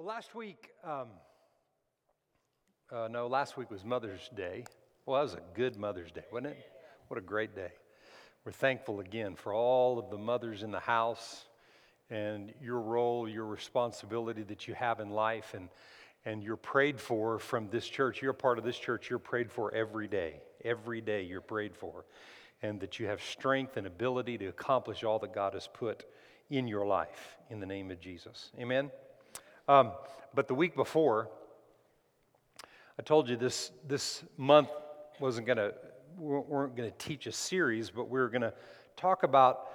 Well, last week, um, uh, no, last week was Mother's Day. Well, that was a good Mother's Day, wasn't it? What a great day. We're thankful again for all of the mothers in the house and your role, your responsibility that you have in life, and, and you're prayed for from this church. You're part of this church, you're prayed for every day. Every day you're prayed for. And that you have strength and ability to accomplish all that God has put in your life in the name of Jesus. Amen. Um, but the week before, I told you this, this month wasn't going to, we weren't going to teach a series, but we were going to talk about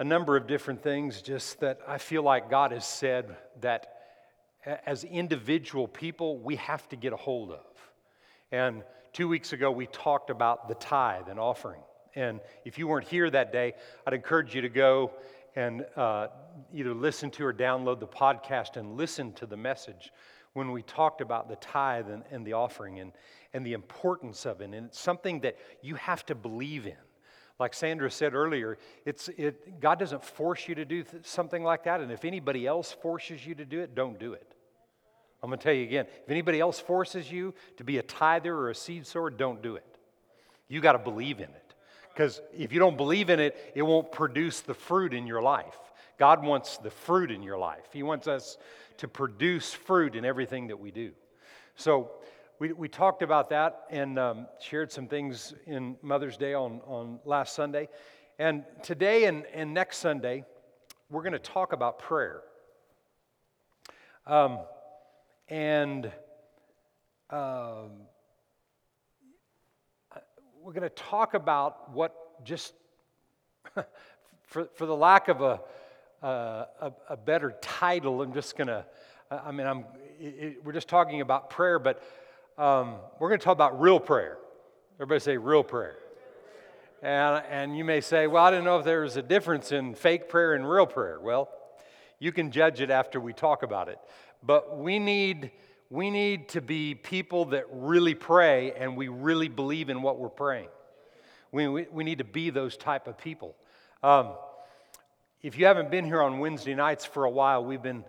a number of different things just that I feel like God has said that as individual people, we have to get a hold of. And two weeks ago, we talked about the tithe and offering. And if you weren't here that day, I'd encourage you to go and uh, either listen to or download the podcast and listen to the message when we talked about the tithe and, and the offering and, and the importance of it. And it's something that you have to believe in. Like Sandra said earlier, it's, it, God doesn't force you to do th- something like that. And if anybody else forces you to do it, don't do it. I'm going to tell you again if anybody else forces you to be a tither or a seed sower, don't do it. You got to believe in it. Because if you don't believe in it, it won't produce the fruit in your life. God wants the fruit in your life. He wants us to produce fruit in everything that we do. So we, we talked about that and um, shared some things in Mother's Day on, on last Sunday. And today and, and next Sunday, we're going to talk about prayer. Um, and um, we're going to talk about what just, for, for the lack of a, uh, a, a, better title, I'm just going to, I mean, I'm, it, we're just talking about prayer, but um, we're going to talk about real prayer. Everybody say real prayer. And, and you may say, well, I didn't know if there was a difference in fake prayer and real prayer. Well, you can judge it after we talk about it. But we need we need to be people that really pray and we really believe in what we're praying. We, we, we need to be those type of people. Um, if you haven't been here on Wednesday nights for a while, we've been,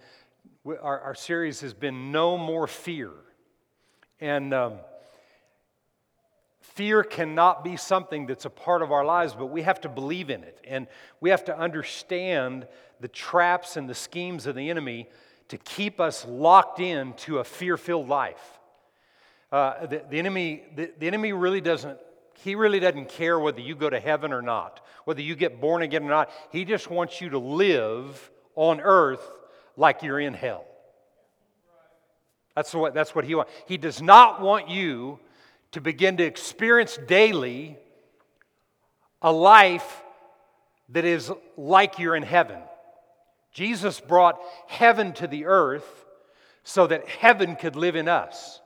our, our series has been No More Fear. And um, fear cannot be something that's a part of our lives, but we have to believe in it. And we have to understand the traps and the schemes of the enemy to keep us locked in to a fear filled life. Uh, the, the, enemy, the, the enemy really doesn't, he really doesn't care whether you go to heaven or not, whether you get born again or not. He just wants you to live on earth like you're in hell. That's what, that's what he wants. He does not want you to begin to experience daily a life that is like you're in heaven. Jesus brought heaven to the earth so that heaven could live in us.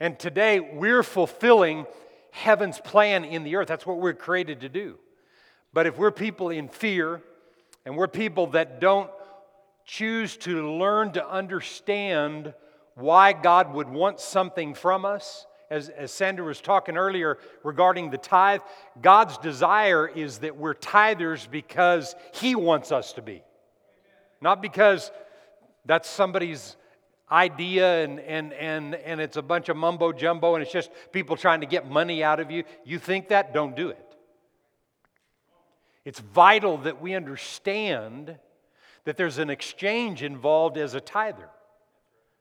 And today we're fulfilling heaven's plan in the earth. That's what we're created to do. But if we're people in fear and we're people that don't choose to learn to understand why God would want something from us, as, as Sandra was talking earlier regarding the tithe, God's desire is that we're tithers because He wants us to be. Not because that's somebody's idea and, and, and, and it's a bunch of mumbo jumbo and it's just people trying to get money out of you. You think that? Don't do it. It's vital that we understand that there's an exchange involved as a tither.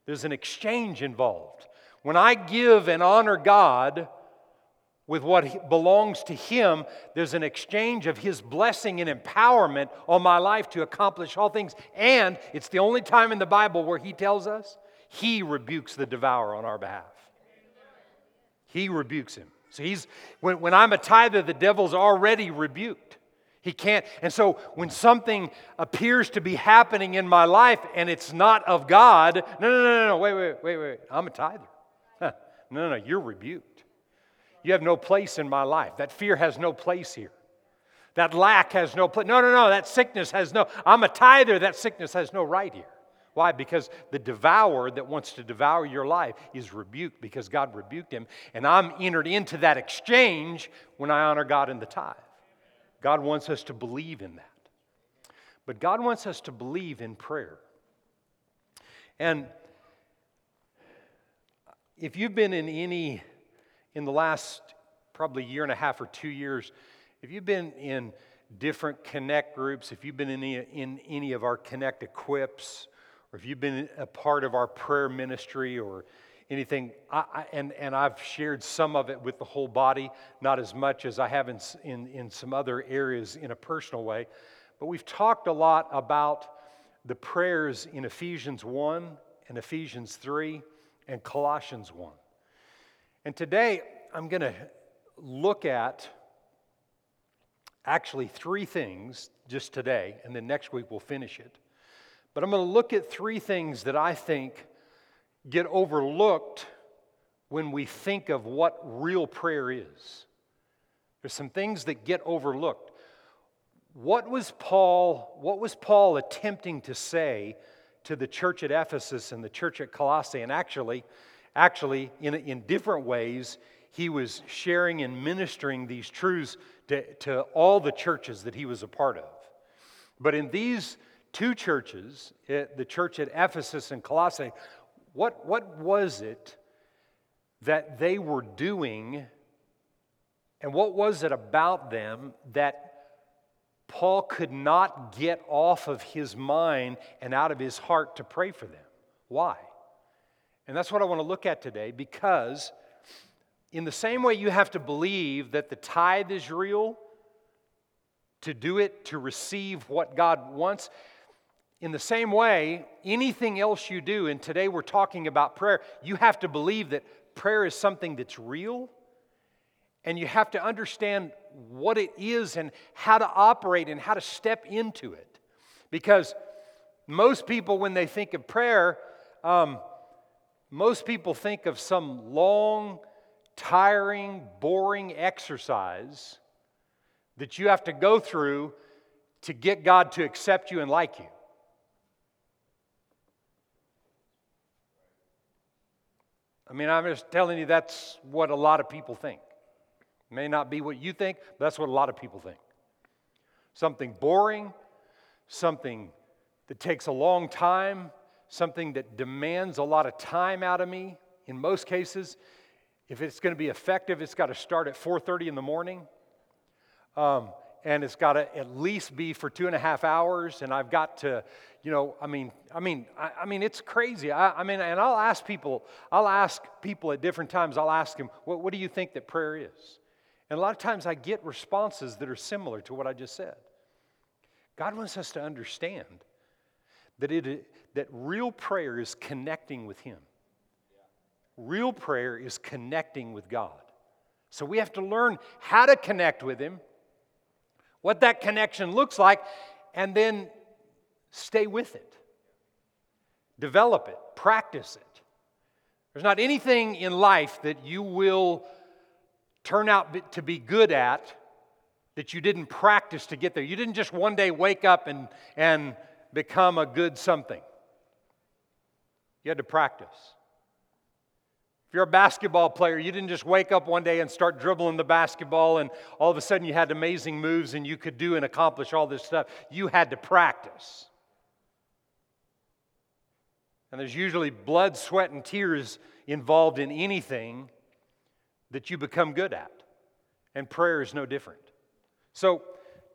There's an exchange involved. When I give and honor God, with what belongs to Him, there's an exchange of His blessing and empowerment on my life to accomplish all things. And it's the only time in the Bible where He tells us He rebukes the devourer on our behalf. He rebukes him. So he's when, when I'm a tither, the devil's already rebuked. He can't. And so when something appears to be happening in my life and it's not of God, no, no, no, no, wait, wait, wait, wait. I'm a tither. No, no, no, you're rebuked. You have no place in my life. That fear has no place here. That lack has no place. No, no, no. That sickness has no. I'm a tither. That sickness has no right here. Why? Because the devourer that wants to devour your life is rebuked because God rebuked him. And I'm entered into that exchange when I honor God in the tithe. God wants us to believe in that. But God wants us to believe in prayer. And if you've been in any, in the last probably year and a half or two years, if you've been in different connect groups, if you've been in any, in any of our connect equips, or if you've been a part of our prayer ministry or anything, I, I, and, and I've shared some of it with the whole body, not as much as I have in, in, in some other areas in a personal way, but we've talked a lot about the prayers in Ephesians 1 and Ephesians 3 and Colossians 1. And today I'm going to look at actually three things just today, and then next week we'll finish it. But I'm going to look at three things that I think get overlooked when we think of what real prayer is. There's some things that get overlooked. What was Paul, what was Paul attempting to say to the church at Ephesus and the church at Colossae? And actually, actually, in, in different ways, he was sharing and ministering these truths to, to all the churches that he was a part of. But in these two churches, eh, the church at Ephesus and Colossae, what, what was it that they were doing, and what was it about them that Paul could not get off of his mind and out of his heart to pray for them? Why? And that's what I want to look at today because, in the same way, you have to believe that the tithe is real to do it to receive what God wants. In the same way, anything else you do, and today we're talking about prayer, you have to believe that prayer is something that's real, and you have to understand what it is and how to operate and how to step into it. Because most people, when they think of prayer, um, most people think of some long, tiring, boring exercise that you have to go through to get God to accept you and like you. I mean, I'm just telling you that's what a lot of people think. It may not be what you think, but that's what a lot of people think. Something boring, something that takes a long time, something that demands a lot of time out of me. In most cases, if it's going to be effective, it's got to start at 4:30 in the morning. Um, and it's got to at least be for two and a half hours and i've got to you know i mean i mean i, I mean it's crazy I, I, mean and i'll ask people i'll ask people at different times i'll ask them what, what do you think that prayer is and a lot of times i get responses that are similar to what i just said god wants us to understand that it that real prayer is connecting with him real prayer is connecting with god so we have to learn how to connect with him what that connection looks like, and then stay with it. Develop it, practice it. There's not anything in life that you will turn out to be good at that you didn't practice to get there. You didn't just one day wake up and, and become a good something. You had to practice. If you're a basketball player, you didn't just wake up one day and start dribbling the basketball and all of a sudden you had amazing moves and you could do and accomplish all this stuff. You had to practice. And there's usually blood, sweat, and tears involved in anything that you become good at. And prayer is no different. So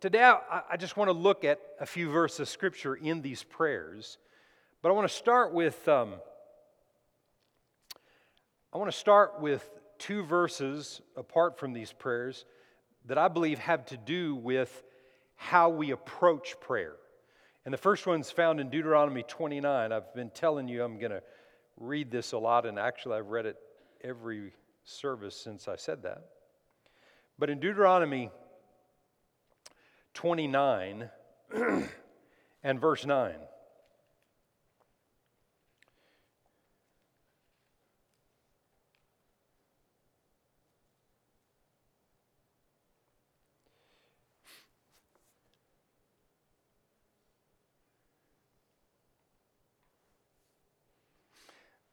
today I just want to look at a few verses of scripture in these prayers. But I want to start with. Um, I want to start with two verses apart from these prayers that I believe have to do with how we approach prayer. And the first one's found in Deuteronomy 29. I've been telling you I'm going to read this a lot, and actually, I've read it every service since I said that. But in Deuteronomy 29 and verse 9,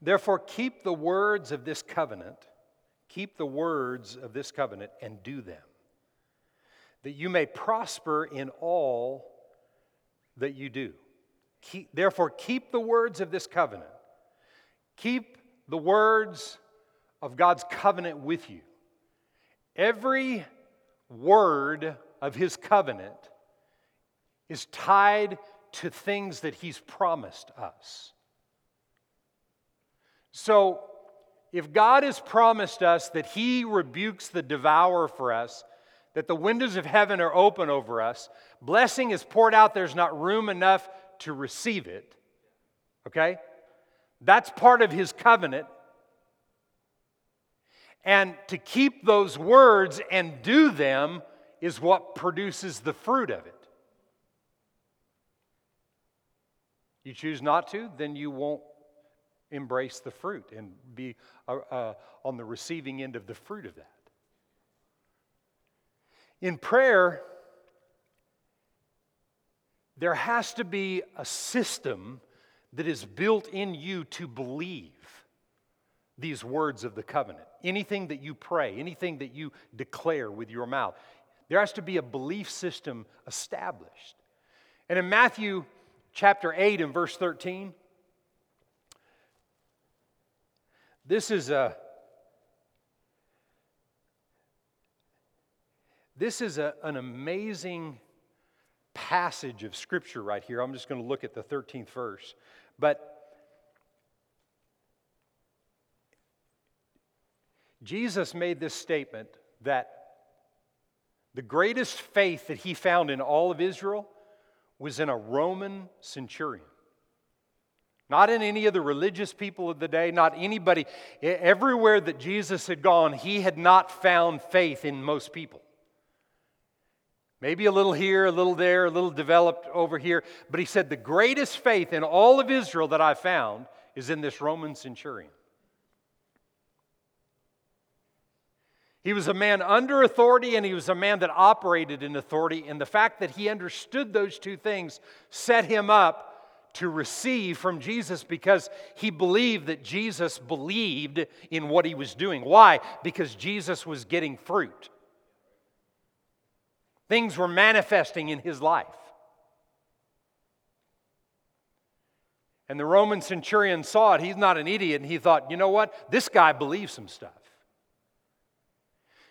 Therefore, keep the words of this covenant, keep the words of this covenant and do them, that you may prosper in all that you do. Keep, therefore, keep the words of this covenant. Keep the words of God's covenant with you. Every word of his covenant is tied to things that he's promised us. So, if God has promised us that he rebukes the devourer for us, that the windows of heaven are open over us, blessing is poured out, there's not room enough to receive it. Okay? That's part of his covenant. And to keep those words and do them is what produces the fruit of it. You choose not to, then you won't embrace the fruit and be uh, uh, on the receiving end of the fruit of that. In prayer, there has to be a system that is built in you to believe these words of the covenant. Anything that you pray, anything that you declare with your mouth, there has to be a belief system established. And in Matthew chapter 8 and verse 13, this is a this is a, an amazing passage of scripture right here. I'm just going to look at the 13th verse. But Jesus made this statement that the greatest faith that he found in all of Israel was in a Roman centurion. Not in any of the religious people of the day, not anybody. Everywhere that Jesus had gone, he had not found faith in most people. Maybe a little here, a little there, a little developed over here. But he said, The greatest faith in all of Israel that I found is in this Roman centurion. He was a man under authority and he was a man that operated in authority. And the fact that he understood those two things set him up to receive from Jesus because he believed that Jesus believed in what he was doing. Why? Because Jesus was getting fruit. Things were manifesting in his life. And the Roman centurion saw it. He's not an idiot. And he thought, you know what? This guy believes some stuff.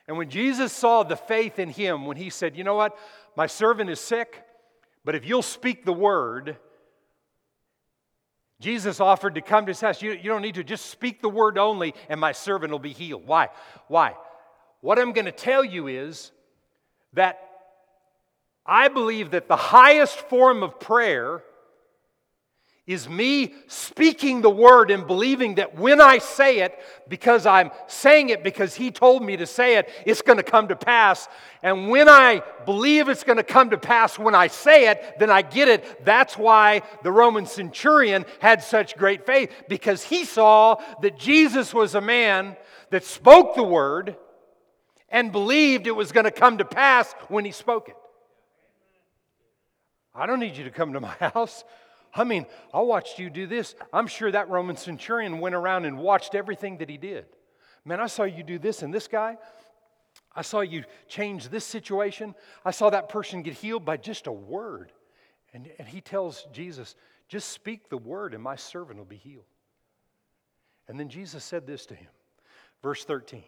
And when Jesus saw the faith in him, when he said, you know what? My servant is sick, but if you'll speak the word, Jesus offered to come to his house. You, you don't need to just speak the word only, and my servant will be healed. Why? Why? What I'm going to tell you is that I believe that the highest form of prayer is me speaking the word and believing that when I say it, because I'm saying it because he told me to say it, it's going to come to pass. And when I believe it's going to come to pass when I say it, then I get it. That's why the Roman centurion had such great faith, because he saw that Jesus was a man that spoke the word and believed it was going to come to pass when he spoke it. I don't need you to come to my house. I mean, I watched you do this. I'm sure that Roman centurion went around and watched everything that he did. Man, I saw you do this and this guy. I saw you change this situation. I saw that person get healed by just a word. And, and he tells Jesus, just speak the word and my servant will be healed. And then Jesus said this to him. Verse 13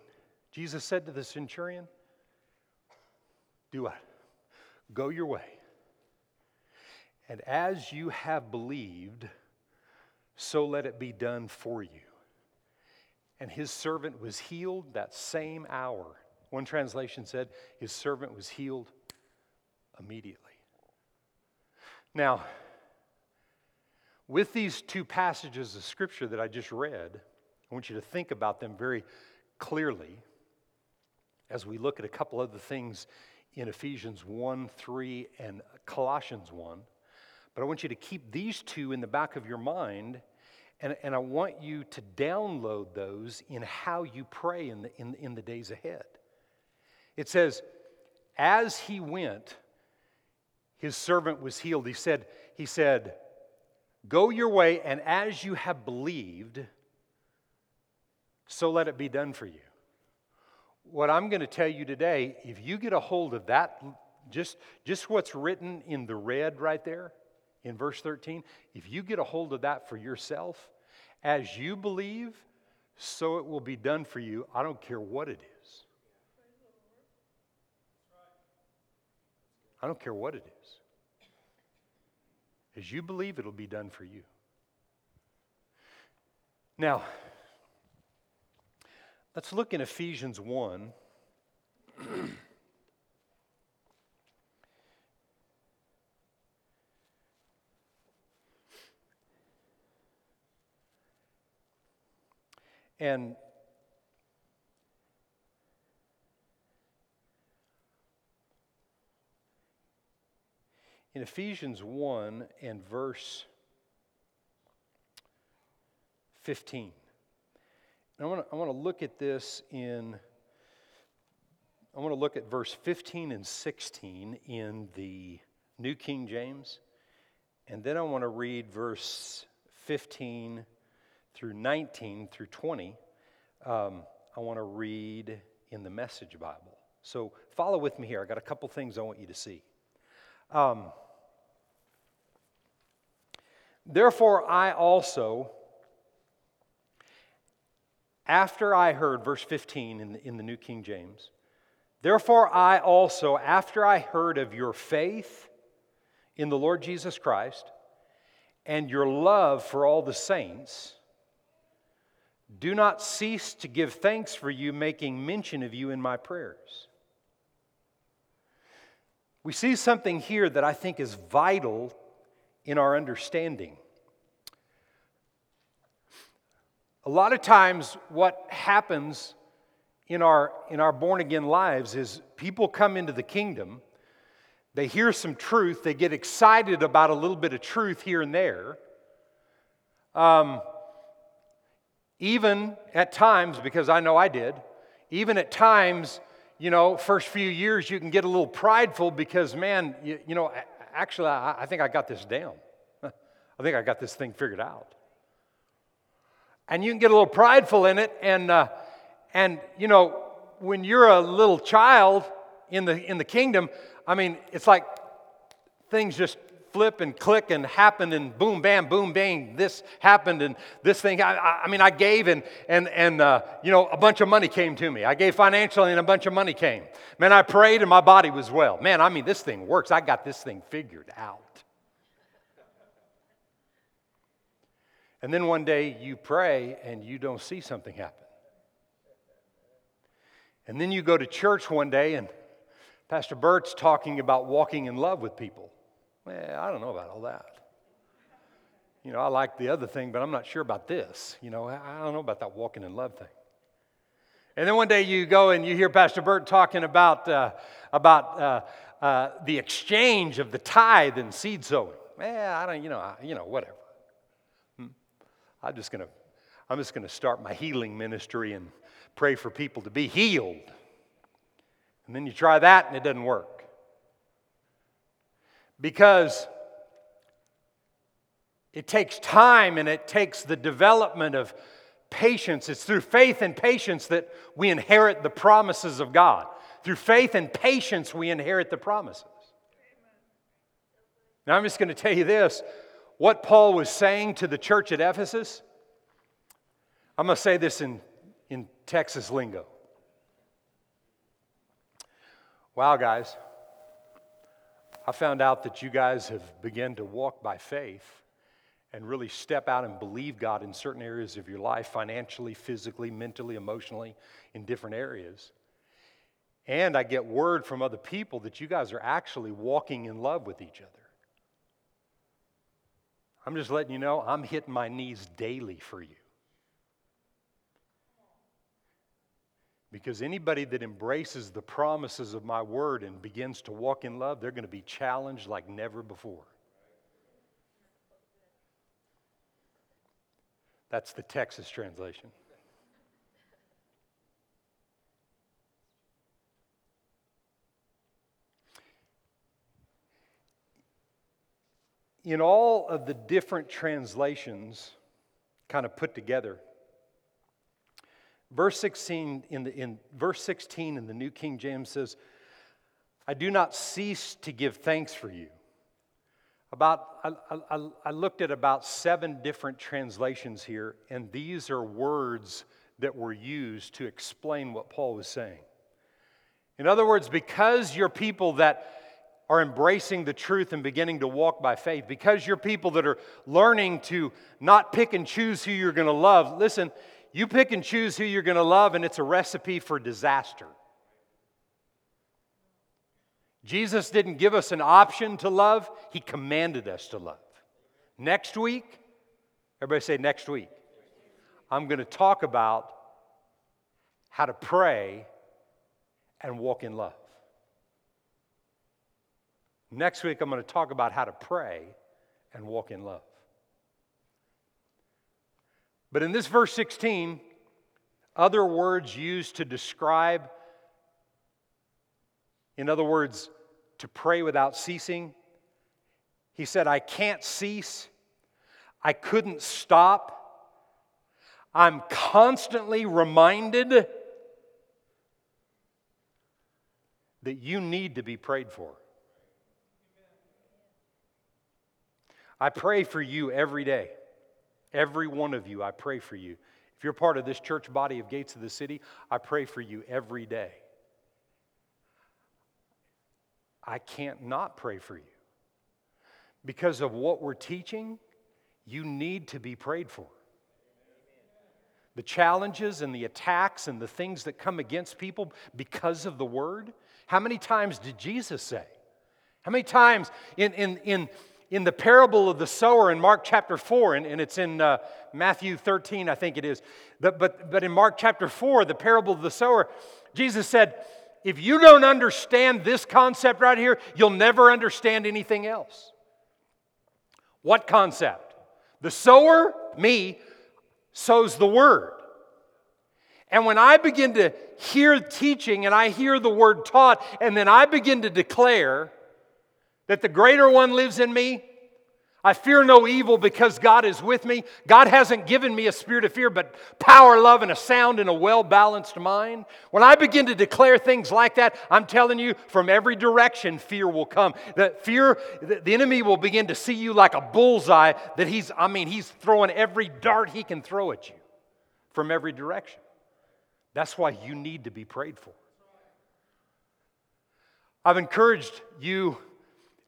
Jesus said to the centurion, Do what? Go your way and as you have believed, so let it be done for you. And his servant was healed that same hour. One translation said his servant was healed immediately. Now, with these two passages of scripture that I just read, I want you to think about them very clearly as we look at a couple other things in Ephesians 1 3 and Colossians 1. But I want you to keep these two in the back of your mind, and, and I want you to download those in how you pray in the, in, in the days ahead. It says, As he went, his servant was healed. He said, he said, Go your way, and as you have believed, so let it be done for you. What I'm going to tell you today, if you get a hold of that, just, just what's written in the red right there, in verse 13, if you get a hold of that for yourself, as you believe, so it will be done for you. I don't care what it is. I don't care what it is. As you believe, it'll be done for you. Now, let's look in Ephesians 1. and in Ephesians 1 and verse 15. I want, to, I want to look at this in, I want to look at verse 15 and 16 in the New King James. And then I want to read verse 15 through 19 through 20. Um, I want to read in the Message Bible. So follow with me here. I got a couple things I want you to see. Um, Therefore, I also, after I heard, verse 15 in the, in the New King James, therefore I also, after I heard of your faith in the Lord Jesus Christ and your love for all the saints, do not cease to give thanks for you, making mention of you in my prayers. We see something here that I think is vital in our understanding. A lot of times, what happens in our, in our born again lives is people come into the kingdom, they hear some truth, they get excited about a little bit of truth here and there. Um, even at times, because I know I did, even at times, you know, first few years you can get a little prideful because, man, you, you know, actually, I, I think I got this down. I think I got this thing figured out. And you can get a little prideful in it, and, uh, and you know, when you're a little child in the, in the kingdom, I mean, it's like things just flip and click and happen and boom, bam, boom, bang, this happened and this thing. I, I mean, I gave and, and, and uh, you know, a bunch of money came to me. I gave financially and a bunch of money came. Man, I prayed and my body was well. Man, I mean, this thing works. I got this thing figured out. And then one day you pray and you don't see something happen. And then you go to church one day and Pastor Bert's talking about walking in love with people. Well, I don't know about all that. You know, I like the other thing, but I'm not sure about this. You know, I don't know about that walking in love thing. And then one day you go and you hear Pastor Bert talking about, uh, about uh, uh, the exchange of the tithe and seed sowing. Well, I don't, you know, I, you know, whatever. Hmm. I'm just gonna, I'm just gonna start my healing ministry and pray for people to be healed. And then you try that and it doesn't work. Because it takes time and it takes the development of patience. It's through faith and patience that we inherit the promises of God. Through faith and patience, we inherit the promises. Now, I'm just going to tell you this what Paul was saying to the church at Ephesus. I'm going to say this in, in Texas lingo. Wow, guys. I found out that you guys have begun to walk by faith and really step out and believe God in certain areas of your life financially, physically, mentally, emotionally, in different areas. And I get word from other people that you guys are actually walking in love with each other. I'm just letting you know I'm hitting my knees daily for you. Because anybody that embraces the promises of my word and begins to walk in love, they're going to be challenged like never before. That's the Texas translation. In all of the different translations kind of put together, Verse 16 in, the, in verse 16 in the New King James says, I do not cease to give thanks for you. About, I, I, I looked at about seven different translations here, and these are words that were used to explain what Paul was saying. In other words, because you're people that are embracing the truth and beginning to walk by faith, because you're people that are learning to not pick and choose who you're going to love, listen, you pick and choose who you're going to love, and it's a recipe for disaster. Jesus didn't give us an option to love, He commanded us to love. Next week, everybody say next week, I'm going to talk about how to pray and walk in love. Next week, I'm going to talk about how to pray and walk in love. But in this verse 16, other words used to describe, in other words, to pray without ceasing. He said, I can't cease. I couldn't stop. I'm constantly reminded that you need to be prayed for. I pray for you every day. Every one of you, I pray for you. If you're part of this church body of Gates of the City, I pray for you every day. I can't not pray for you. Because of what we're teaching, you need to be prayed for. The challenges and the attacks and the things that come against people because of the word. How many times did Jesus say? How many times in, in, in, in the parable of the sower in Mark chapter 4, and, and it's in uh, Matthew 13, I think it is, but, but, but in Mark chapter 4, the parable of the sower, Jesus said, if you don't understand this concept right here, you'll never understand anything else. What concept? The sower, me, sows the word. And when I begin to hear teaching and I hear the word taught, and then I begin to declare that the greater one lives in me, I fear no evil because God is with me. God hasn't given me a spirit of fear, but power, love, and a sound and a well balanced mind. When I begin to declare things like that, I'm telling you, from every direction, fear will come. The fear, the enemy will begin to see you like a bullseye that he's, I mean, he's throwing every dart he can throw at you from every direction. That's why you need to be prayed for. I've encouraged you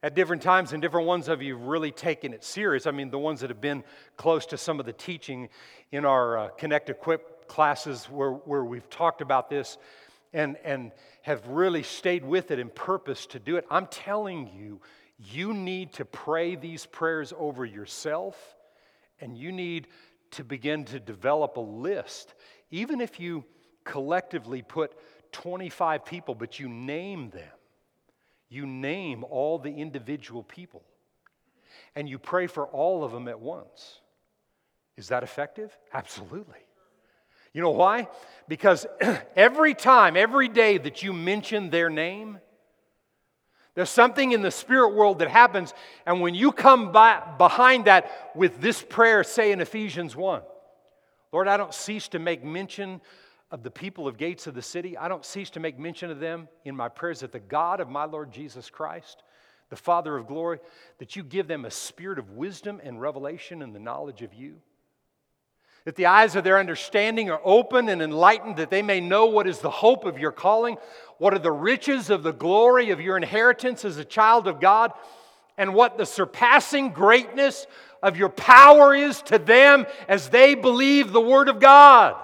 at different times, and different ones of you have really taken it serious. I mean, the ones that have been close to some of the teaching in our uh, Connect Equip classes where, where we've talked about this and, and have really stayed with it and purpose to do it. I'm telling you, you need to pray these prayers over yourself, and you need to begin to develop a list. Even if you collectively put 25 people, but you name them you name all the individual people and you pray for all of them at once. Is that effective? Absolutely. You know why? Because every time, every day that you mention their name, there's something in the spirit world that happens. And when you come by, behind that with this prayer, say in Ephesians 1 Lord, I don't cease to make mention of the people of Gates of the City, I don't cease to make mention of them in my prayers that the God of my Lord Jesus Christ, the Father of glory, that you give them a spirit of wisdom and revelation and the knowledge of you. That the eyes of their understanding are open and enlightened, that they may know what is the hope of your calling, what are the riches of the glory of your inheritance as a child of God, and what the surpassing greatness of your power is to them as they believe the Word of God.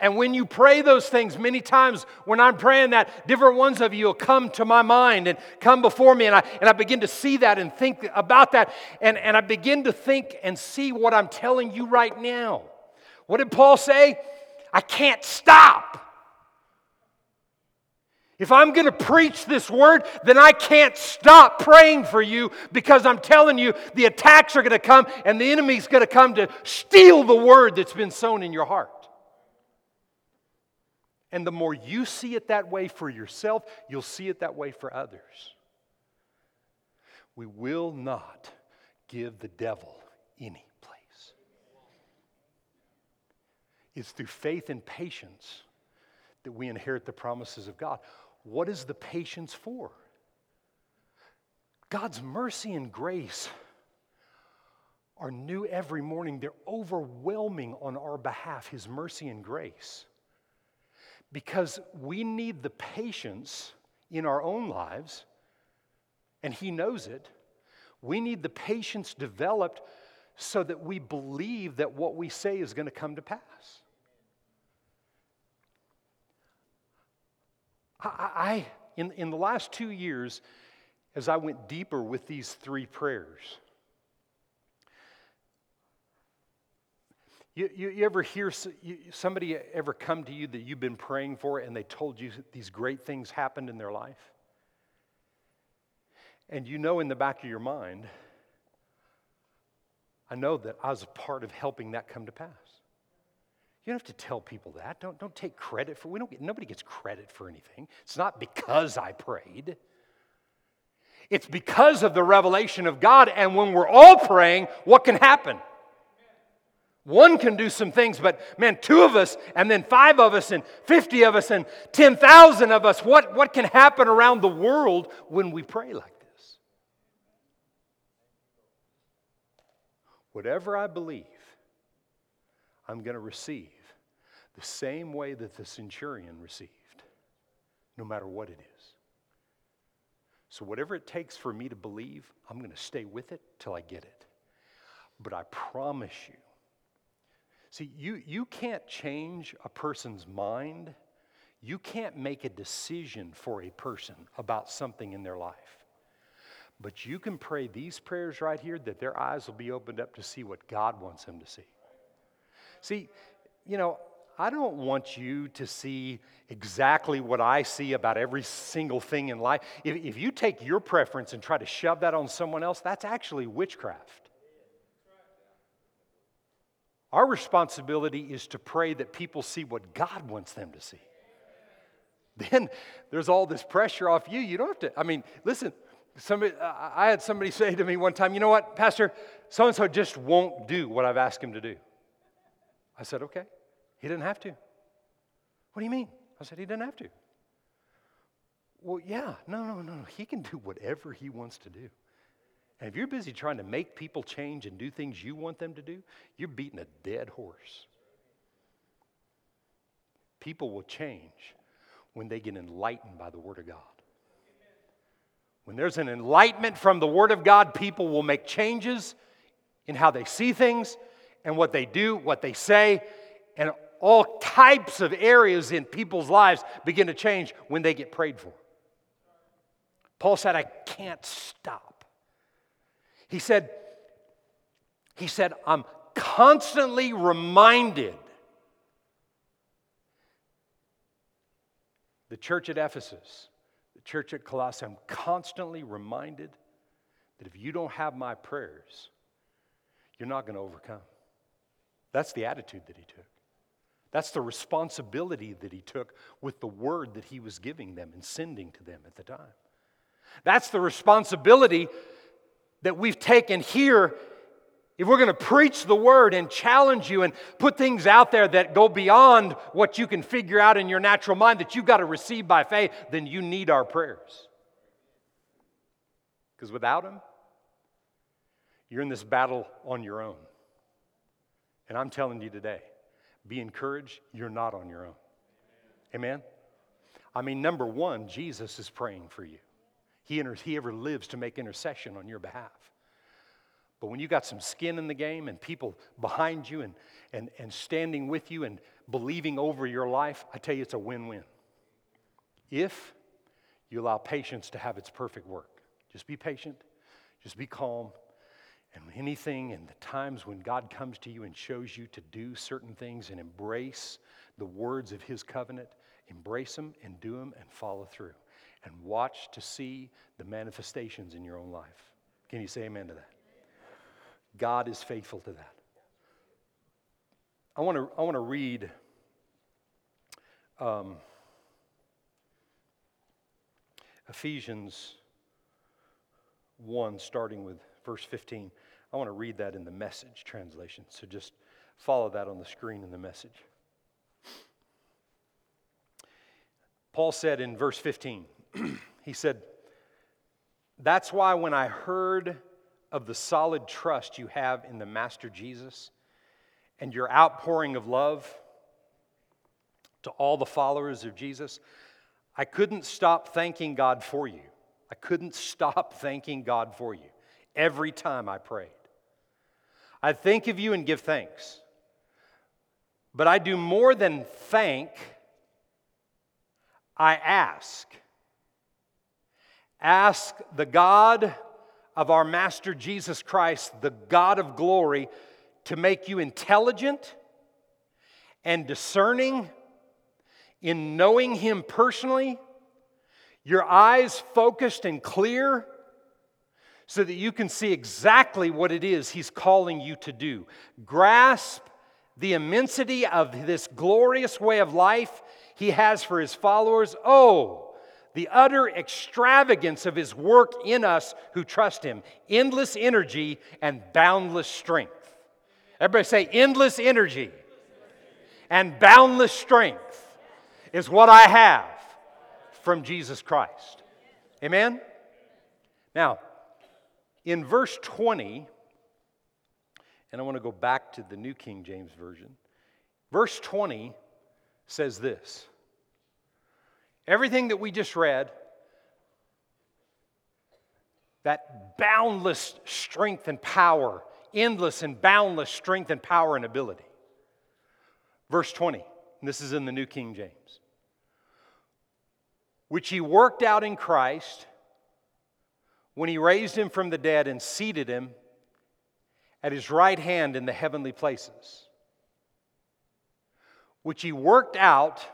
And when you pray those things, many times when I'm praying that, different ones of you will come to my mind and come before me, and I, and I begin to see that and think about that, and, and I begin to think and see what I'm telling you right now. What did Paul say? I can't stop. If I'm going to preach this word, then I can't stop praying for you because I'm telling you the attacks are going to come and the enemy's going to come to steal the word that's been sown in your heart. And the more you see it that way for yourself, you'll see it that way for others. We will not give the devil any place. It's through faith and patience that we inherit the promises of God. What is the patience for? God's mercy and grace are new every morning. They're overwhelming on our behalf, His mercy and grace. Because we need the patience in our own lives, and He knows it. We need the patience developed so that we believe that what we say is going to come to pass. I, I in, in the last two years, as I went deeper with these three prayers, You, you, you, ever hear somebody ever come to you that you've been praying for and they told you these great things happened in their life? And you know in the back of your mind, I know that I was a part of helping that come to pass. You don't have to tell people that. Don't, don't take credit for we don't get, nobody gets credit for anything. It's not because I prayed. It's because of the revelation of God. And when we're all praying, what can happen? One can do some things, but man, two of us, and then five of us, and 50 of us, and 10,000 of us, what, what can happen around the world when we pray like this? Whatever I believe, I'm going to receive the same way that the centurion received, no matter what it is. So, whatever it takes for me to believe, I'm going to stay with it till I get it. But I promise you, See, you, you can't change a person's mind. You can't make a decision for a person about something in their life. But you can pray these prayers right here that their eyes will be opened up to see what God wants them to see. See, you know, I don't want you to see exactly what I see about every single thing in life. If, if you take your preference and try to shove that on someone else, that's actually witchcraft. Our responsibility is to pray that people see what God wants them to see. Then there's all this pressure off you. You don't have to, I mean, listen, somebody, I had somebody say to me one time, you know what, Pastor, so and so just won't do what I've asked him to do. I said, okay, he didn't have to. What do you mean? I said, he didn't have to. Well, yeah, no, no, no, no. he can do whatever he wants to do. And if you're busy trying to make people change and do things you want them to do, you're beating a dead horse. People will change when they get enlightened by the Word of God. When there's an enlightenment from the Word of God, people will make changes in how they see things and what they do, what they say, and all types of areas in people's lives begin to change when they get prayed for. Paul said, I can't stop he said, he said, I'm constantly reminded. The church at Ephesus, the church at Colossae, I'm constantly reminded that if you don't have my prayers, you're not going to overcome. That's the attitude that he took. That's the responsibility that he took with the word that he was giving them and sending to them at the time. That's the responsibility that we've taken here, if we're going to preach the word and challenge you and put things out there that go beyond what you can figure out in your natural mind that you've got to receive by faith, then you need our prayers. Because without them, you're in this battle on your own. And I'm telling you today, be encouraged, you're not on your own. Amen? I mean, number one, Jesus is praying for you. He, he ever lives to make intercession on your behalf. But when you got some skin in the game and people behind you and, and, and standing with you and believing over your life, I tell you, it's a win win. If you allow patience to have its perfect work, just be patient, just be calm. And anything and the times when God comes to you and shows you to do certain things and embrace the words of His covenant, embrace them and do them and follow through and watch to see the manifestations in your own life. Can you say amen to that? God is faithful to that. I want to, I want to read um, Ephesians 1, starting with verse 15. I want to read that in the message translation. So just follow that on the screen in the message. Paul said in verse 15, he said, That's why when I heard of the solid trust you have in the Master Jesus and your outpouring of love to all the followers of Jesus, I couldn't stop thanking God for you. I couldn't stop thanking God for you every time I prayed. I think of you and give thanks. But I do more than thank, I ask. Ask the God of our Master Jesus Christ, the God of glory, to make you intelligent and discerning in knowing Him personally, your eyes focused and clear, so that you can see exactly what it is He's calling you to do. Grasp the immensity of this glorious way of life He has for His followers. Oh, the utter extravagance of His work in us who trust Him, endless energy and boundless strength. Everybody say, endless energy and boundless strength is what I have from Jesus Christ. Amen? Now, in verse 20, and I want to go back to the New King James Version, verse 20 says this Everything that we just read, that boundless strength and power, endless and boundless strength and power and ability. Verse 20, this is in the New King James which he worked out in Christ when he raised him from the dead and seated him at his right hand in the heavenly places. Which he worked out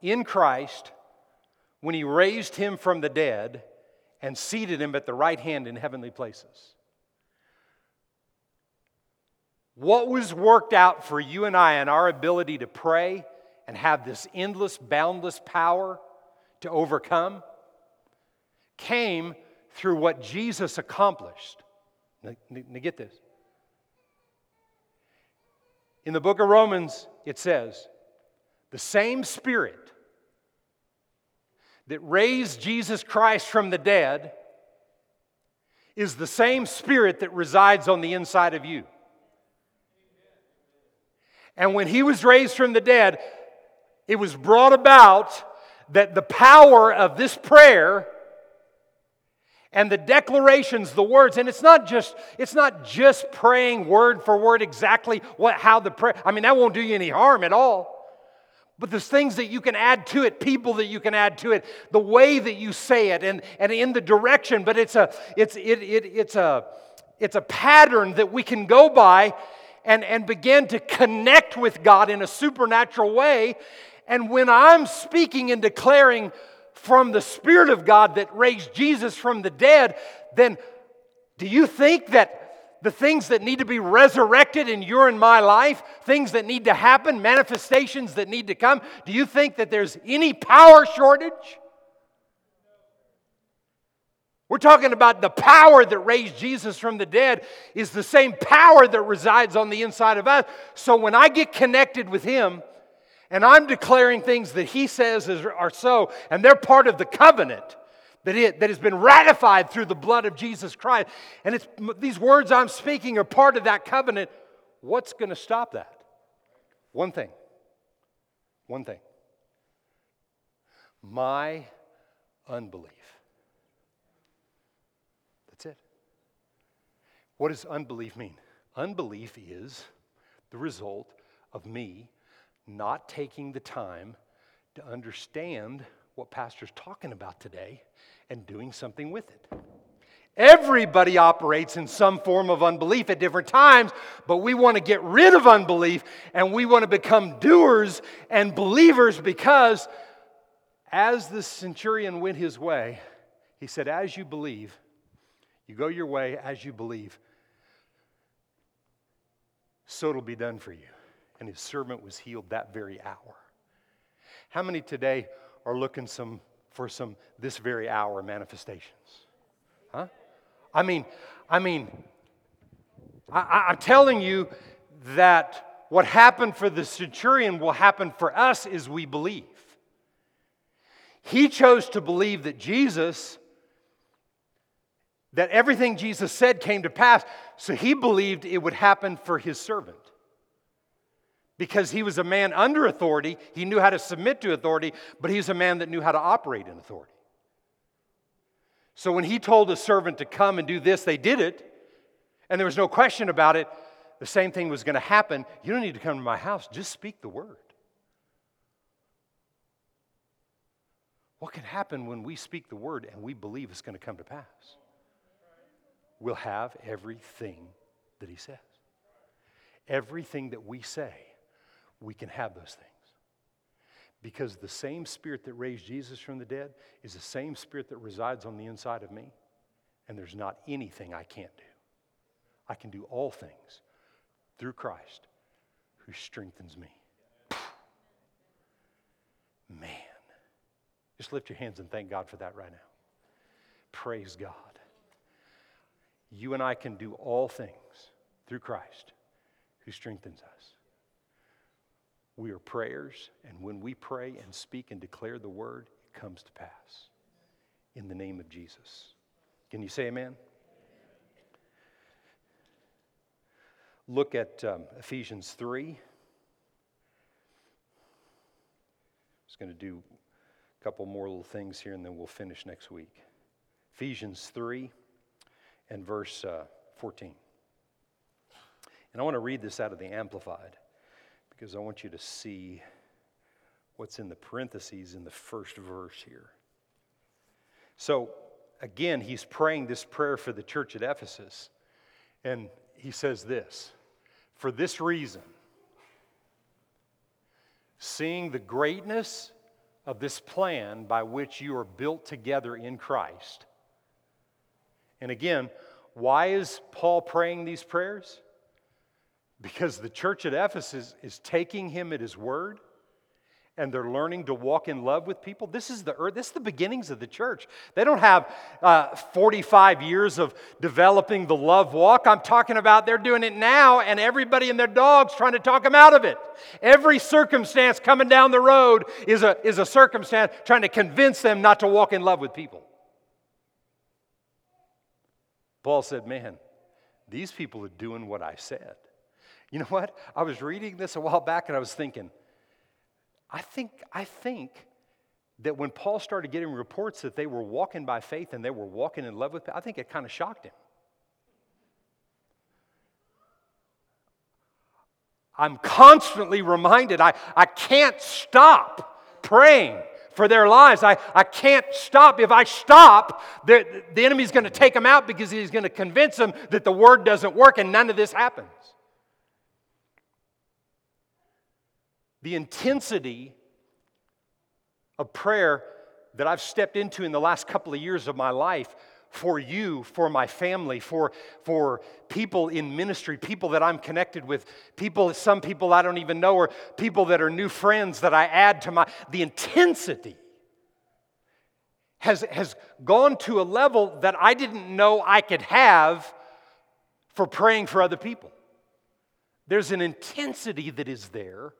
in Christ when he raised him from the dead and seated him at the right hand in heavenly places. What was worked out for you and I and our ability to pray and have this endless, boundless power to overcome came through what Jesus accomplished. Now, get this. In the book of Romans, it says, the same Spirit that raised Jesus Christ from the dead is the same Spirit that resides on the inside of you. And when he was raised from the dead, it was brought about that the power of this prayer and the declarations the words and it's not just it's not just praying word for word exactly what how the prayer i mean that won't do you any harm at all but there's things that you can add to it people that you can add to it the way that you say it and and in the direction but it's a it's it, it it's a it's a pattern that we can go by and and begin to connect with god in a supernatural way. And when I'm speaking and declaring from the Spirit of God that raised Jesus from the dead, then do you think that the things that need to be resurrected in your and my life, things that need to happen, manifestations that need to come, do you think that there's any power shortage? We're talking about the power that raised Jesus from the dead is the same power that resides on the inside of us. So when I get connected with Him, and I'm declaring things that he says are so, and they're part of the covenant that, it, that has been ratified through the blood of Jesus Christ. And it's, these words I'm speaking are part of that covenant. What's going to stop that? One thing. One thing. My unbelief. That's it. What does unbelief mean? Unbelief is the result of me not taking the time to understand what Pastor's talking about today and doing something with it. Everybody operates in some form of unbelief at different times, but we want to get rid of unbelief and we want to become doers and believers because as the centurion went his way, he said, As you believe, you go your way as you believe, so it'll be done for you and his servant was healed that very hour. How many today are looking some, for some this very hour manifestations? Huh? I mean, I mean, I, I'm telling you that what happened for the centurion will happen for us as we believe. He chose to believe that Jesus that everything Jesus said came to pass, so he believed it would happen for his servant. Because he was a man under authority, he knew how to submit to authority, but he's a man that knew how to operate in authority. So when he told a servant to come and do this, they did it, and there was no question about it. The same thing was going to happen. You don't need to come to my house, just speak the word. What can happen when we speak the word and we believe it's going to come to pass? We'll have everything that he says. Everything that we say, we can have those things. Because the same spirit that raised Jesus from the dead is the same spirit that resides on the inside of me. And there's not anything I can't do. I can do all things through Christ who strengthens me. Man. Just lift your hands and thank God for that right now. Praise God. You and I can do all things through Christ who strengthens us. We are prayers, and when we pray and speak and declare the word, it comes to pass. In the name of Jesus. Can you say amen? Look at um, Ephesians 3. I'm Just going to do a couple more little things here and then we'll finish next week. Ephesians 3 and verse uh, 14. And I want to read this out of the Amplified because I want you to see what's in the parentheses in the first verse here. So, again, he's praying this prayer for the church at Ephesus. And he says this For this reason, seeing the greatness of this plan by which you are built together in Christ. And again, why is Paul praying these prayers? Because the church at Ephesus is taking him at his word and they're learning to walk in love with people. This is the earth, this is the beginnings of the church. They don't have uh, 45 years of developing the love walk. I'm talking about they're doing it now, and everybody and their dogs trying to talk them out of it. Every circumstance coming down the road is a, is a circumstance trying to convince them not to walk in love with people. Paul said, Man, these people are doing what I said. You know what? I was reading this a while back and I was thinking, I think, I think that when Paul started getting reports that they were walking by faith and they were walking in love with, I think it kind of shocked him. I'm constantly reminded I, I can't stop praying for their lives. I, I can't stop. If I stop, the, the enemy's going to take them out because he's going to convince them that the word doesn't work and none of this happens. The intensity of prayer that I've stepped into in the last couple of years of my life for you, for my family, for, for people in ministry, people that I'm connected with, people, some people I don't even know, or people that are new friends that I add to my, the intensity has, has gone to a level that I didn't know I could have for praying for other people. There's an intensity that is there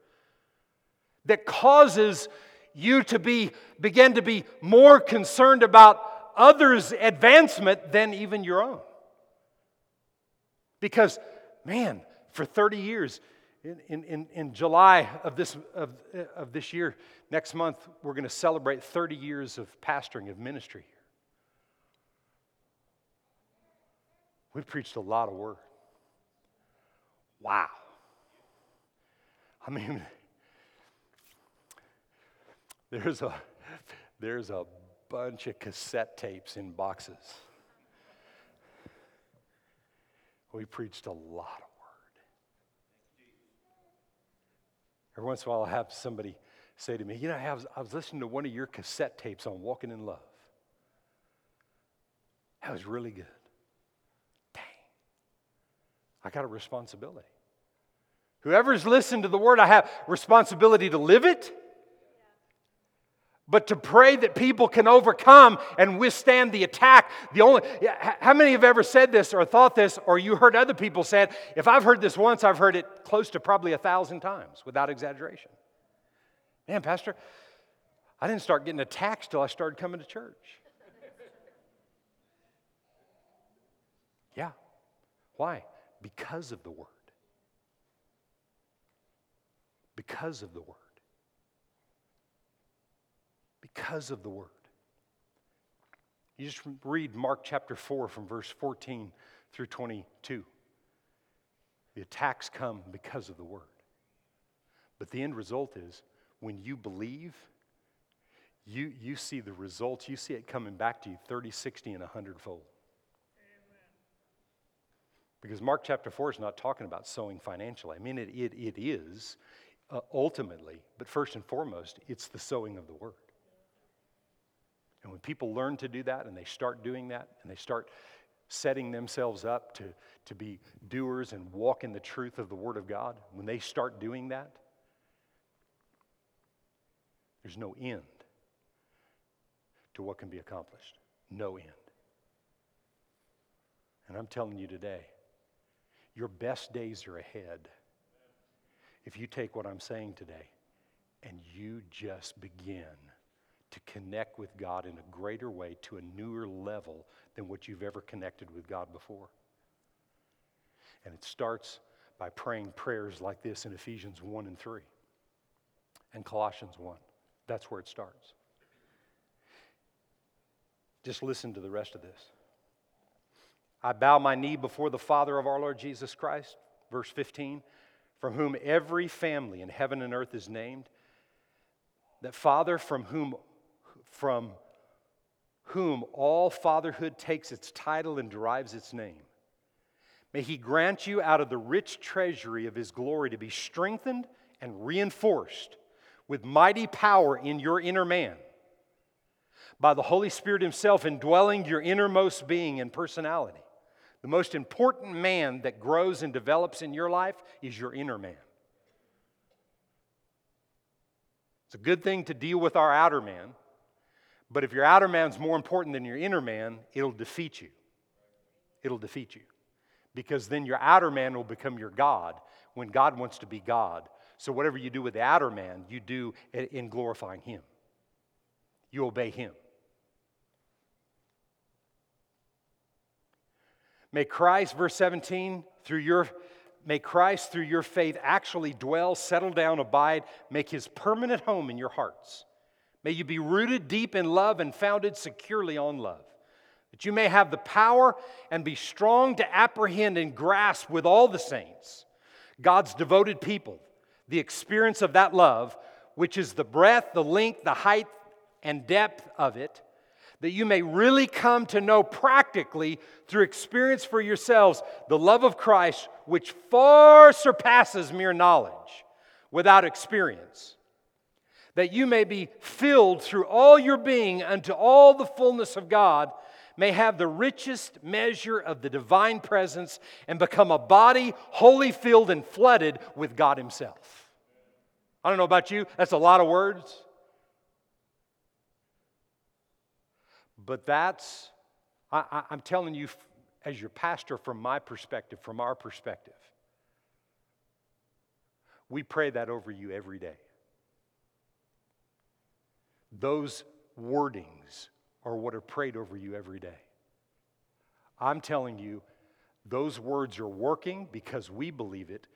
that causes you to be begin to be more concerned about others' advancement than even your own. Because, man, for 30 years, in, in, in July of this, of, of this year, next month, we're going to celebrate 30 years of pastoring, of ministry here. We've preached a lot of word. Wow. I mean, there's a, there's a bunch of cassette tapes in boxes. We preached a lot of word. Every once in a while, I'll have somebody say to me, You know, I was, I was listening to one of your cassette tapes on walking in love. That was really good. Dang. I got a responsibility. Whoever's listened to the word, I have responsibility to live it but to pray that people can overcome and withstand the attack. The only how many have ever said this or thought this or you heard other people say it? If I've heard this once, I've heard it close to probably a thousand times without exaggeration. Man, Pastor, I didn't start getting attacked till I started coming to church. Yeah. Why? Because of the Word. Because of the Word. Because of the Word. You just read Mark chapter 4 from verse 14 through 22. The attacks come because of the Word. But the end result is when you believe, you, you see the results, you see it coming back to you 30, 60, and 100 fold. Because Mark chapter 4 is not talking about sowing financially. I mean, it, it, it is uh, ultimately, but first and foremost, it's the sowing of the word. And when people learn to do that and they start doing that and they start setting themselves up to, to be doers and walk in the truth of the Word of God, when they start doing that, there's no end to what can be accomplished. No end. And I'm telling you today, your best days are ahead if you take what I'm saying today and you just begin to connect with God in a greater way to a newer level than what you've ever connected with God before. And it starts by praying prayers like this in Ephesians 1 and 3 and Colossians 1. That's where it starts. Just listen to the rest of this. I bow my knee before the Father of our Lord Jesus Christ, verse 15, from whom every family in heaven and earth is named. That Father, from whom, from whom all fatherhood takes its title and derives its name. May He grant you out of the rich treasury of His glory to be strengthened and reinforced with mighty power in your inner man by the Holy Spirit Himself indwelling your innermost being and personality. The most important man that grows and develops in your life is your inner man. It's a good thing to deal with our outer man, but if your outer man's more important than your inner man, it'll defeat you. It'll defeat you. Because then your outer man will become your God when God wants to be God. So whatever you do with the outer man, you do in glorifying Him. You obey Him. May Christ, verse 17, through your may Christ through your faith actually dwell, settle down, abide, make his permanent home in your hearts. May you be rooted deep in love and founded securely on love. That you may have the power and be strong to apprehend and grasp with all the saints, God's devoted people, the experience of that love, which is the breadth, the length, the height, and depth of it that you may really come to know practically through experience for yourselves the love of Christ, which far surpasses mere knowledge without experience. That you may be filled through all your being unto all the fullness of God, may have the richest measure of the divine presence, and become a body wholly filled and flooded with God Himself. I don't know about you, that's a lot of words. But that's, I, am telling you, as your pastor, from my perspective, from our perspective, we pray that over you every day. Those wordings are what are prayed over you every day. I'm telling you, those words are working because we believe it.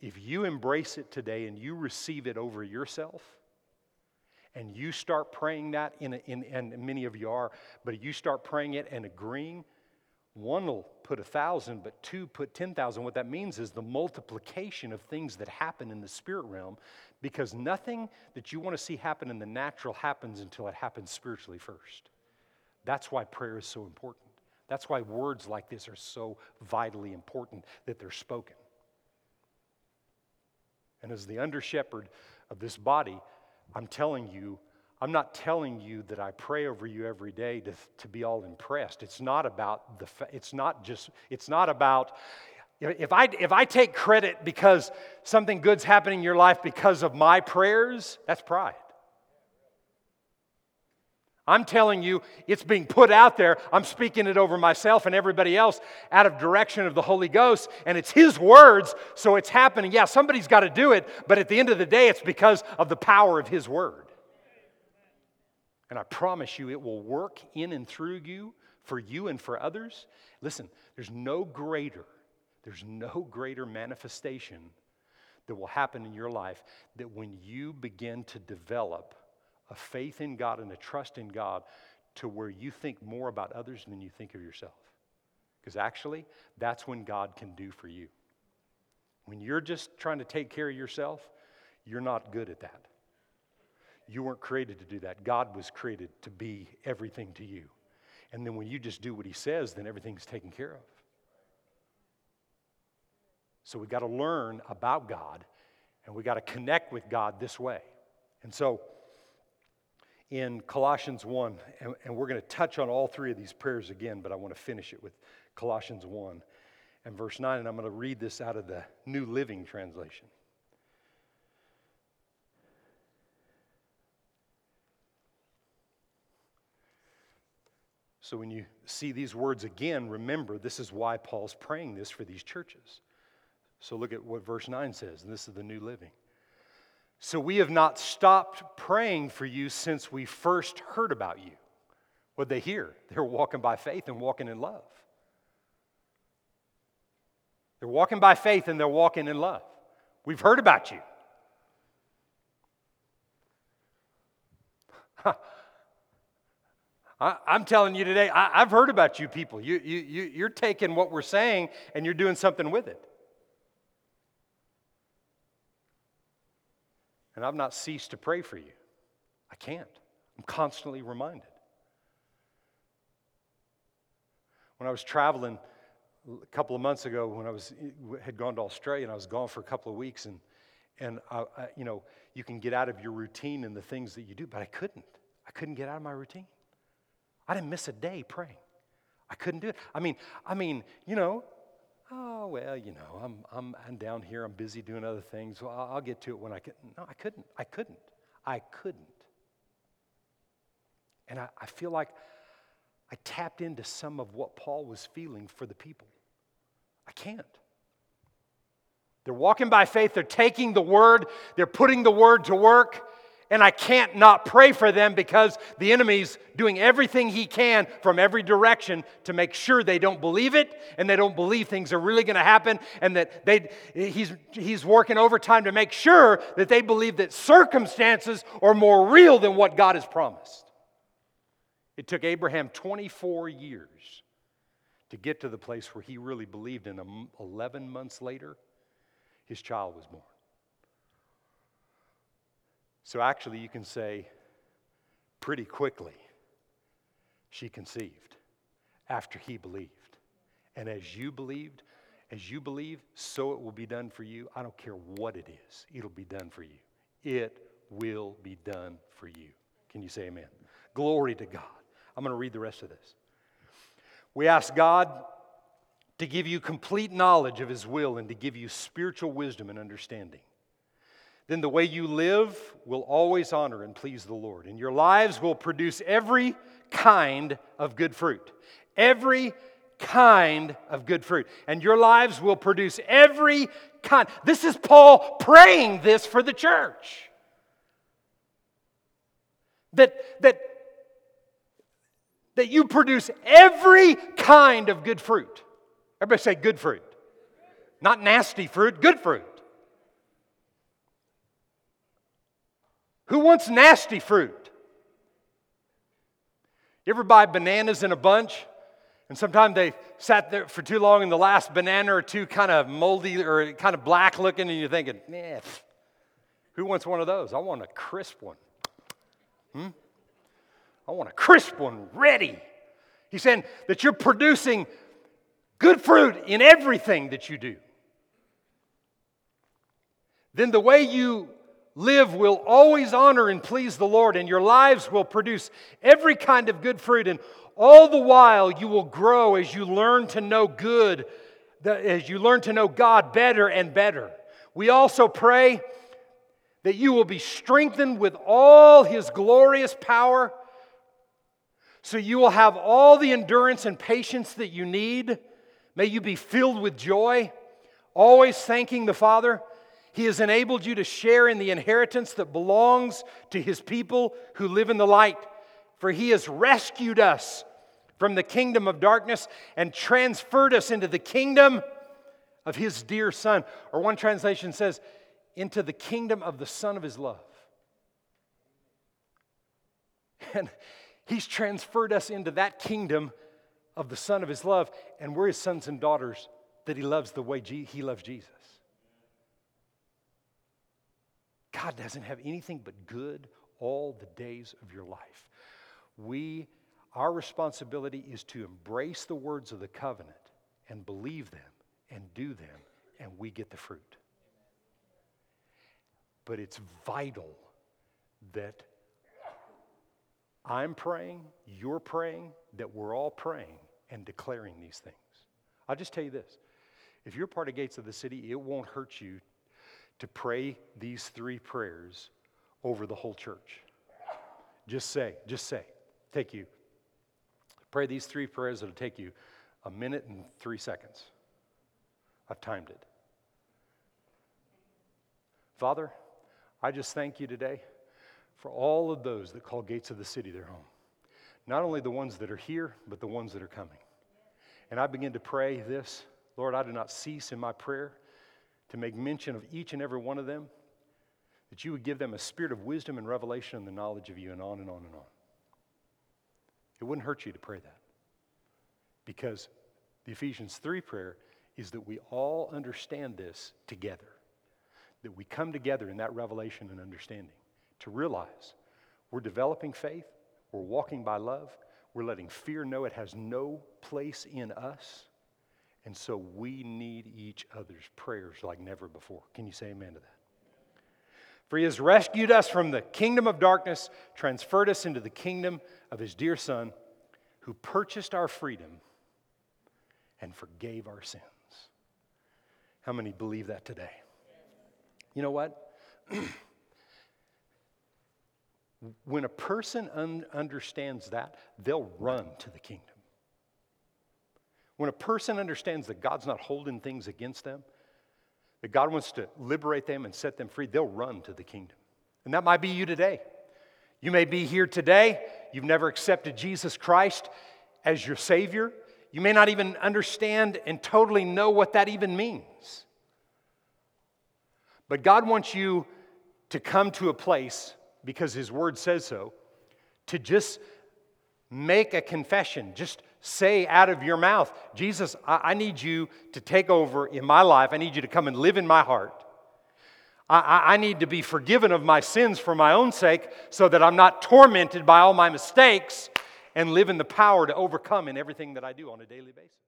If you embrace it today and you receive it over yourself, and you start praying that, in, in, and many of you are, but you start praying it and agreeing, one will put a thousand, but two put 10,000. What that means is the multiplication of things that happen in the spirit realm because nothing that you want to see happen in the natural happens until it happens spiritually first. That's why prayer is so important. That's why words like this are so vitally important that they're spoken. And as the under shepherd of this body, I'm telling you, I'm not telling you that I pray over you every day to, to be all impressed. It's not about the, it's not just, it's not about, if I, if I take credit because something good's happening in your life because of my prayers, that's pride. I'm telling you, it's being put out there. I'm speaking it over myself and everybody else out of direction of the Holy Ghost, and it's His words, so it's happening. Yeah, somebody's got to do it, but at the end of the day, it's because of the power of His word. And I promise you, it will work in and through you for you and for others, listen, there's no greater, there's no greater manifestation that will happen in your life that when you begin to develop a faith in God and a trust in God to where you think more about others than you think of yourself. Because actually, that's when God can do for you. When you're just trying to take care of yourself, you're not good at that. You weren't created to do that. God was created to be everything to you. And then when you just do what He says, then everything's taken care of. So we got to learn about God and we got to connect with God this way. And so in Colossians 1, and, and we're going to touch on all three of these prayers again, but I want to finish it with Colossians 1 and verse 9, and I'm going to read this out of the New Living Translation. So when you see these words again, remember this is why Paul's praying this for these churches. So look at what verse 9 says, and this is the New Living. So we have not stopped praying for you since we first heard about you. What they hear? They're walking by faith and walking in love. They're walking by faith and they're walking in love. We've heard about you. I, am telling you today, I, have heard about you people. You, you, you, you're taking what we're saying and you're doing something with it. And I've not ceased to pray for you. I can't. I'm constantly reminded. When I was traveling a couple of months ago, when I was had gone to Australia and I was gone for a couple of weeks, and and I, I, you know you can get out of your routine and the things that you do, but I couldn't. I couldn't get out of my routine. I didn't miss a day praying. I couldn't do it. I mean, I mean, you know, oh, well, you know, I'm, I'm, I'm down here, I'm busy doing other things. Well, I'll, I'll get to it when I can. No, I couldn't. I couldn't. I couldn't. And I, I feel like I tapped into some of what Paul was feeling for the people. I can't. They're walking by faith, they're taking the word, they're putting the word to work, and I can't not pray for them because the enemy's doing everything he can from every direction to make sure they don't believe it and they don't believe things are really going to happen and that they, he's, he's working overtime to make sure that they believe that circumstances are more real than what God has promised. It took Abraham 24 years to get to the place where he really believed, and 11 months later, his child was born. So actually, you can say pretty quickly, she conceived after he believed. And as you believed, as you believe, so it will be done for you. I don't care what it is, it'll be done for you. It will be done for you. Can you say amen? Glory to God. I'm going to read the rest of this. We ask God to give you complete knowledge of His will and to give you spiritual wisdom and understanding then the way you live will always honor and please the Lord. And your lives will produce every kind of good fruit. Every kind of good fruit. And your lives will produce every kind. This is Paul praying this for the church. That, that, that you produce every kind of good fruit. Everybody say good fruit. Not nasty fruit, good fruit. Who wants nasty fruit? You ever buy bananas in a bunch? And sometimes they sat there for too long, and the last banana or two kind of moldy or kind of black looking, and you're thinking, eh, who wants one of those? I want a crisp one. Hmm? I want a crisp one ready. He's saying that you're producing good fruit in everything that you do. Then the way you live will always honor and please the Lord, and your lives will produce every kind of good fruit. And all the while, you will grow as you learn to know good, as you learn to know God better and better. We also pray that you will be strengthened with all His glorious power, so you will have all the endurance and patience that you need. May you be filled with joy, always thanking the Father he has enabled you to share in the inheritance that belongs to His people who live in the light. For He has rescued us from the kingdom of darkness and transferred us into the kingdom of his dear son. Or one translation says, into the kingdom of the son of his love. And he's transferred us into that kingdom of the son of his love, and we're his sons and daughters that he loves the way he loves Jesus. God doesn't have anything but good all the days of your life. We, our responsibility is to embrace the words of the covenant and believe them and do them, and we get the fruit. But it's vital that I'm praying, you're praying, that we're all praying and declaring these things. I'll just tell you this if you're part of Gates of the City, it won't hurt you to pray these three prayers over the whole church. Just say, just say, take you. Pray these three prayers, it'll take you a minute and three seconds. I've timed it. Father, I just thank you today for all of those that call Gates of the City their home. Not only the ones that are here, but the ones that are coming. And I begin to pray this Lord, I do not cease in my prayer to make mention of each and every one of them, that you would give them a spirit of wisdom and revelation and the knowledge of you, and on and on and on. It wouldn't hurt you to pray that because the Ephesians 3 prayer is that we all understand this together, that we come together in that revelation and understanding to realize we're developing faith, we're walking by love, we're letting fear know it has no place in us and so we need each other's prayers like never before. Can you say amen to that? For he has rescued us from the kingdom of darkness, transferred us into the kingdom of his dear Son, who purchased our freedom and forgave our sins. How many believe that today? You know what? when a person un- understands that, they'll run to the kingdom. When a person understands that God's not holding things against them, that God wants to liberate them and set them free, they'll run to the kingdom. And that might be you today. You may be here today, you've never accepted Jesus Christ as your Savior. You may not even understand and totally know what that even means. But God wants you to come to a place, because His Word says so, to just make a confession. Just say out of your mouth, Jesus, I, I need you to take over in my life. I need you to come and live in my heart. I, I, need to be forgiven of my sins for my own sake so that I'm not tormented by all my mistakes and live in the power to overcome in everything that I do on a daily basis.